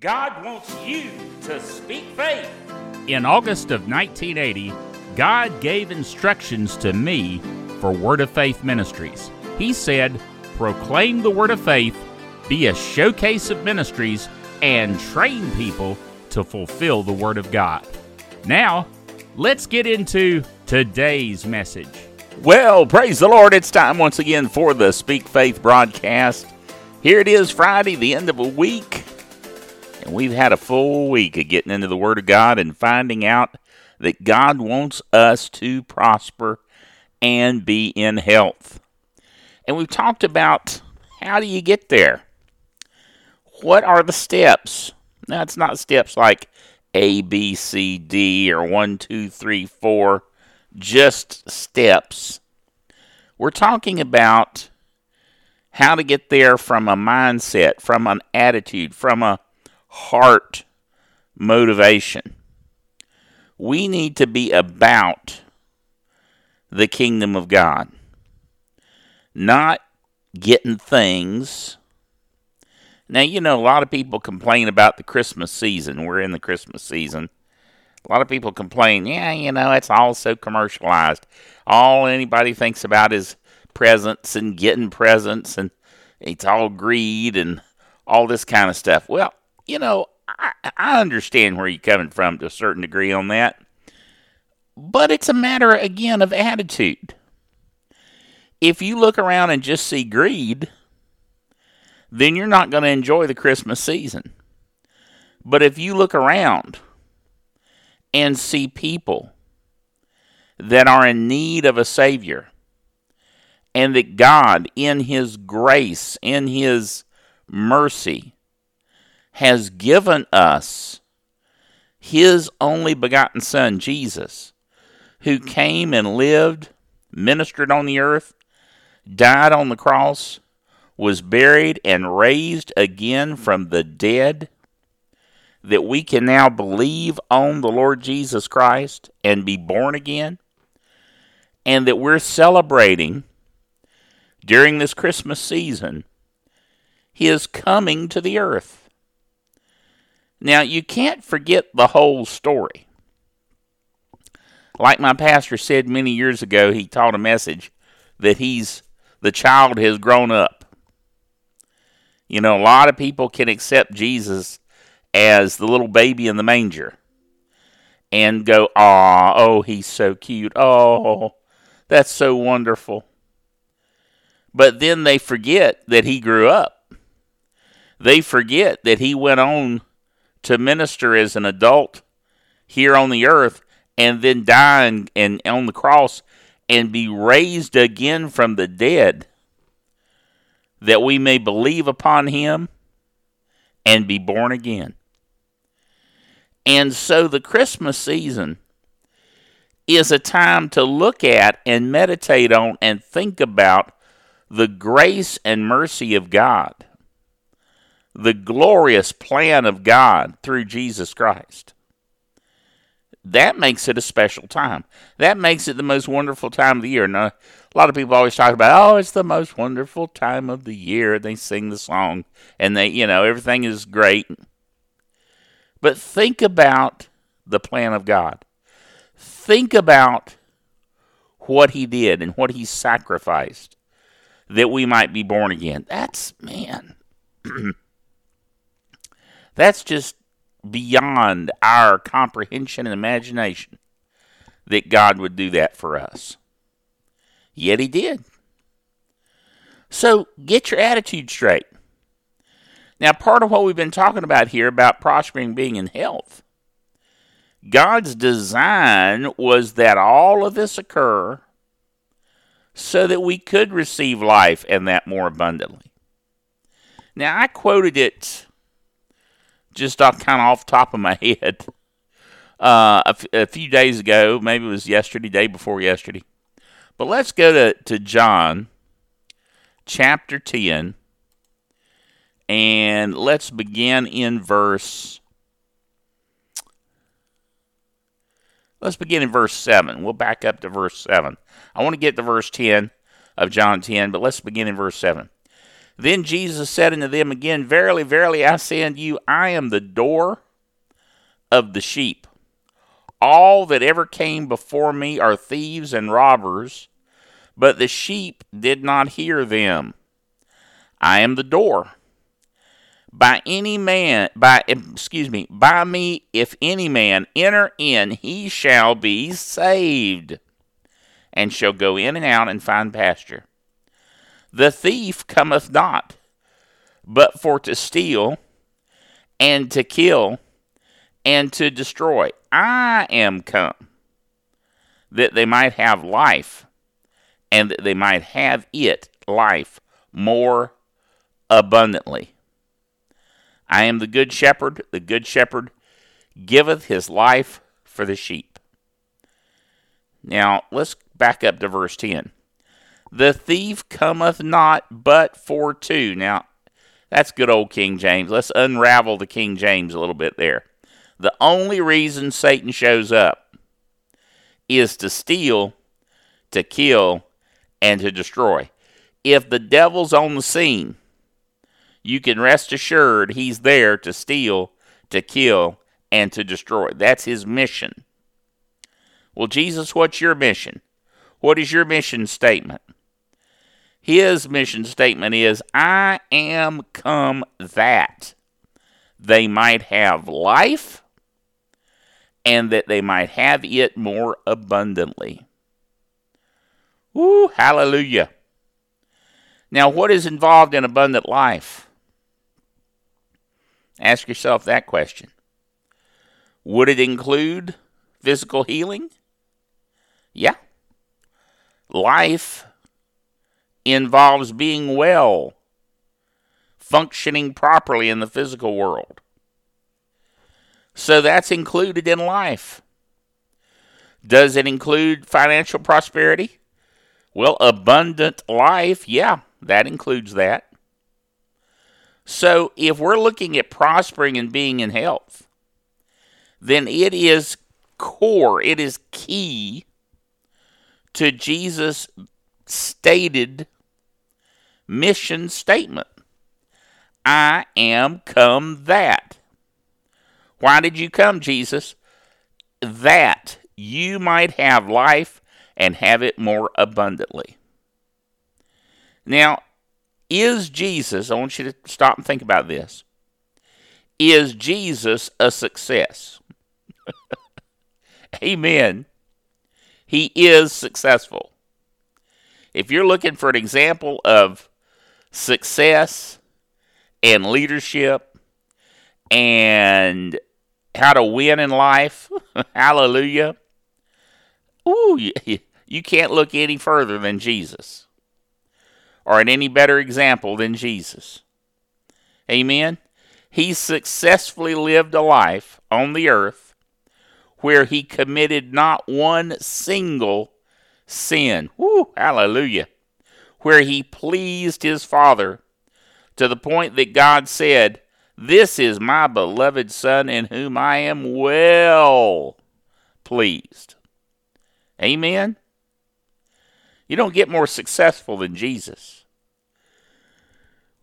God wants you to speak faith. In August of 1980, God gave instructions to me for Word of Faith Ministries. He said, Proclaim the Word of Faith, be a showcase of ministries, and train people to fulfill the Word of God. Now, let's get into today's message. Well, praise the Lord. It's time once again for the Speak Faith broadcast. Here it is, Friday, the end of a week. And we've had a full week of getting into the Word of God and finding out that God wants us to prosper and be in health. And we've talked about how do you get there? What are the steps? Now, it's not steps like A, B, C, D, or one, two, three, four, just steps. We're talking about how to get there from a mindset, from an attitude, from a heart motivation. We need to be about the kingdom of God, not getting things. Now, you know, a lot of people complain about the Christmas season. We're in the Christmas season. A lot of people complain, yeah, you know, it's all so commercialized. All anybody thinks about is presents and getting presents, and it's all greed and all this kind of stuff. Well, you know, I, I understand where you're coming from to a certain degree on that. But it's a matter, again, of attitude. If you look around and just see greed, then you're not going to enjoy the Christmas season. But if you look around and see people that are in need of a Savior, and that God, in His grace, in His mercy, has given us his only begotten Son, Jesus, who came and lived, ministered on the earth, died on the cross, was buried, and raised again from the dead, that we can now believe on the Lord Jesus Christ and be born again, and that we're celebrating during this Christmas season his coming to the earth. Now, you can't forget the whole story. Like my pastor said many years ago, he taught a message that he's the child has grown up. You know, a lot of people can accept Jesus as the little baby in the manger and go, "Ah, oh, he's so cute. Oh, that's so wonderful." But then they forget that he grew up. They forget that he went on to minister as an adult here on the earth and then die and, and on the cross and be raised again from the dead that we may believe upon him and be born again. And so the Christmas season is a time to look at and meditate on and think about the grace and mercy of God the glorious plan of God through Jesus Christ. That makes it a special time. That makes it the most wonderful time of the year. Now, a lot of people always talk about, oh, it's the most wonderful time of the year. They sing the song and they, you know, everything is great. But think about the plan of God. Think about what He did and what He sacrificed that we might be born again. That's, man. That's just beyond our comprehension and imagination that God would do that for us. Yet He did. So get your attitude straight. Now, part of what we've been talking about here about prospering being in health, God's design was that all of this occur so that we could receive life and that more abundantly. Now, I quoted it just off kind of off top of my head uh, a, f- a few days ago. Maybe it was yesterday, day before yesterday. But let's go to, to John chapter 10 and let's begin in verse. Let's begin in verse 7. We'll back up to verse 7. I want to get to verse 10 of John 10, but let's begin in verse 7. Then Jesus said unto them again, Verily, verily, I say unto you, I am the door of the sheep. All that ever came before me are thieves and robbers, but the sheep did not hear them. I am the door. By any man, by excuse me, by me, if any man enter in, he shall be saved, and shall go in and out and find pasture. The thief cometh not, but for to steal, and to kill, and to destroy. I am come, that they might have life, and that they might have it, life, more abundantly. I am the good shepherd. The good shepherd giveth his life for the sheep. Now, let's back up to verse 10. The thief cometh not but for two. Now, that's good old King James. Let's unravel the King James a little bit there. The only reason Satan shows up is to steal, to kill, and to destroy. If the devil's on the scene, you can rest assured he's there to steal, to kill, and to destroy. That's his mission. Well, Jesus, what's your mission? What is your mission statement? His mission statement is I am come that they might have life and that they might have it more abundantly. Ooh, hallelujah. Now, what is involved in abundant life? Ask yourself that question. Would it include physical healing? Yeah. Life involves being well, functioning properly in the physical world. So that's included in life. Does it include financial prosperity? Well, abundant life, yeah, that includes that. So if we're looking at prospering and being in health, then it is core, it is key to Jesus' stated mission statement. I am come that. Why did you come, Jesus? That you might have life and have it more abundantly. Now, is Jesus, I want you to stop and think about this. Is Jesus a success? Amen. He is successful. If you're looking for an example of success and leadership and how to win in life, hallelujah. Ooh, you, can't look any further than Jesus or an any better example than Jesus. Amen. He successfully lived a life on the earth where he committed not one single sin. Woo, hallelujah. Where he pleased his Father to the point that God said, This is my beloved Son in whom I am well pleased. Amen. You don't get more successful than Jesus.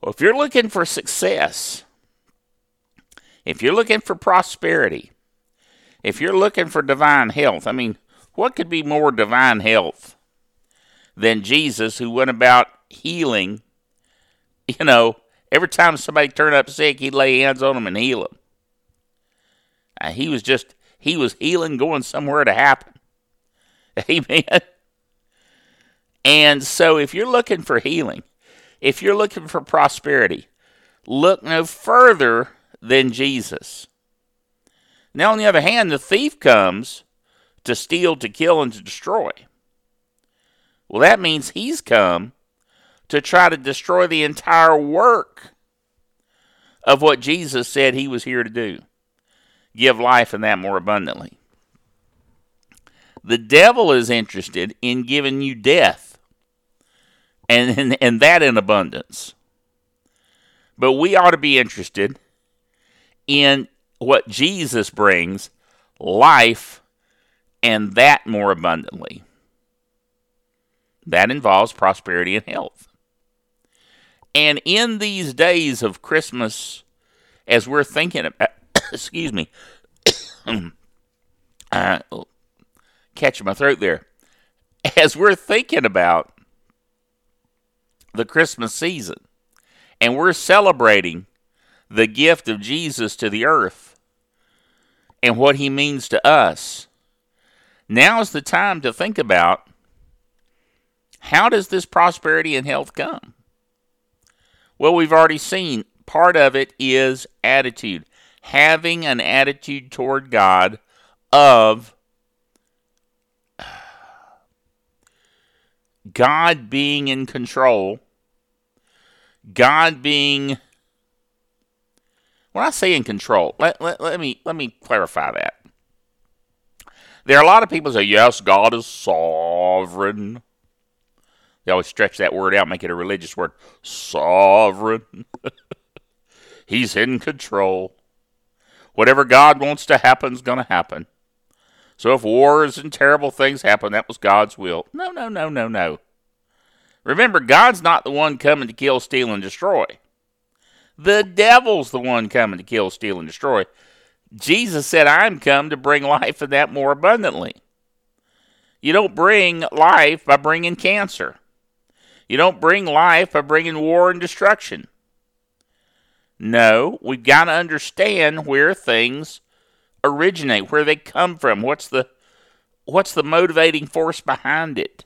Well, if you're looking for success, if you're looking for prosperity, if you're looking for divine health, I mean, what could be more divine health than Jesus who went about healing? You know, every time somebody turned up sick, he'd lay hands on them and heal them. Uh, he was just, he was healing, going somewhere to happen. Amen. And so, if you're looking for healing, if you're looking for prosperity, look no further than Jesus. Now, on the other hand, the thief comes to steal, to kill, and to destroy. Well, that means he's come to try to destroy the entire work of what Jesus said he was here to do give life and that more abundantly. The devil is interested in giving you death and, and, and that in abundance. But we ought to be interested in what Jesus brings life and that more abundantly. That involves prosperity and health. And in these days of Christmas, as we're thinking about, excuse me, uh, catching my throat there, as we're thinking about the Christmas season and we're celebrating the gift of Jesus to the earth and what he means to us, now is the time to think about how does this prosperity and health come? Well, we've already seen part of it is attitude. Having an attitude toward God of God being in control, God being when I say in control, let, let, let me let me clarify that. There are a lot of people say, yes, God is sovereign. They always stretch that word out, make it a religious word. Sovereign. He's in control. Whatever God wants to happen is going to happen. So if wars and terrible things happen, that was God's will. No, no, no, no, no. Remember, God's not the one coming to kill, steal, and destroy. The devil's the one coming to kill, steal, and destroy. Jesus said, I'm come to bring life and that more abundantly. You don't bring life by bringing cancer. You don't bring life by bringing war and destruction. No, we've got to understand where things originate, where they come from, what's the what's the motivating force behind it.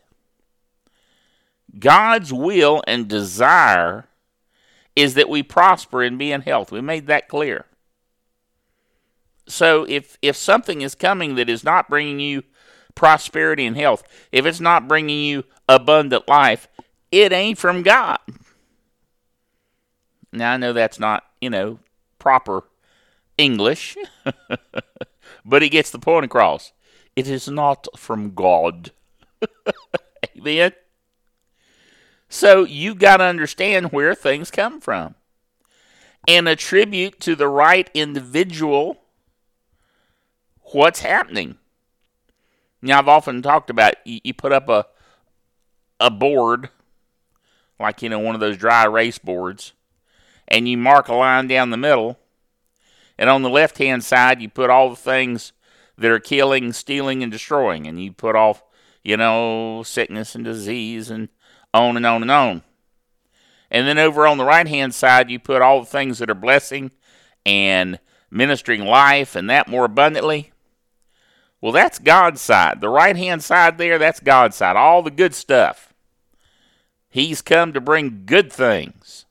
God's will and desire is that we prosper and be in health. We made that clear. So if if something is coming that is not bringing you prosperity and health, if it's not bringing you abundant life, it ain't from God. Now I know that's not, you know, proper English, but it gets the point across. It is not from God. Amen. So you've got to understand where things come from and attribute to the right individual what's happening. Now, I've often talked about you, put up a a board, like you know one of those dry erase boards, and you mark a line down the middle, and on the left hand side you put all the things that are killing, stealing, and destroying, and you put off you know sickness and disease and on and on and on. And then over on the right hand side, you put all the things that are blessing and ministering life and that more abundantly. Well, that's God's side. The right hand side there, that's God's side. All the good stuff. He's come to bring good things.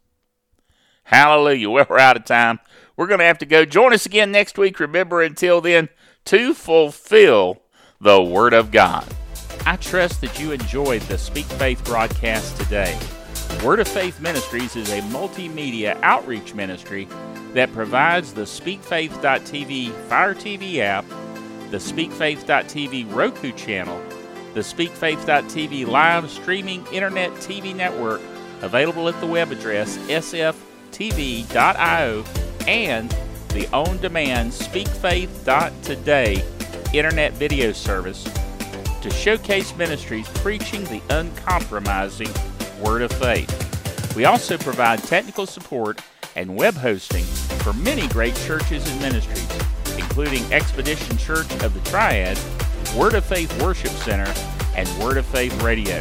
Hallelujah. Well, we're out of time. We're going to have to go. Join us again next week. Remember, until then, to fulfill the Word of God. I trust that you enjoyed the Speak Faith broadcast today. Word of Faith Ministries is a multimedia outreach ministry that provides the SpeakFaith.tv Fire TV app, the SpeakFaith.tv Roku channel, the SpeakFaith.tv live streaming internet TV network available at the web address sftv.io and the on demand SpeakFaith.today internet video service to Showcase Ministries preaching the uncompromising Word of Faith. We also provide technical support and web hosting for many great churches and ministries, including Expedition Church of the Triad, Word of Faith Worship Center, and Word of Faith Radio.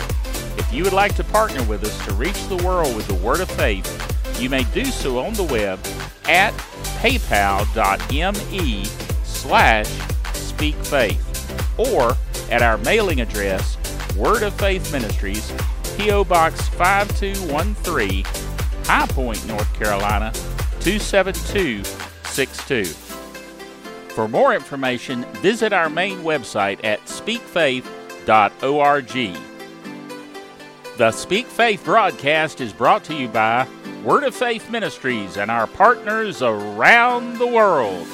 If you would like to partner with us to reach the world with the Word of Faith, you may do so on the web at paypal.me slash speakfaith or at our mailing address, Word of Faith Ministries, P.O. Box 5213, High Point, North Carolina 27262. For more information, visit our main website at speakfaith.org. The Speak Faith broadcast is brought to you by Word of Faith Ministries and our partners around the world.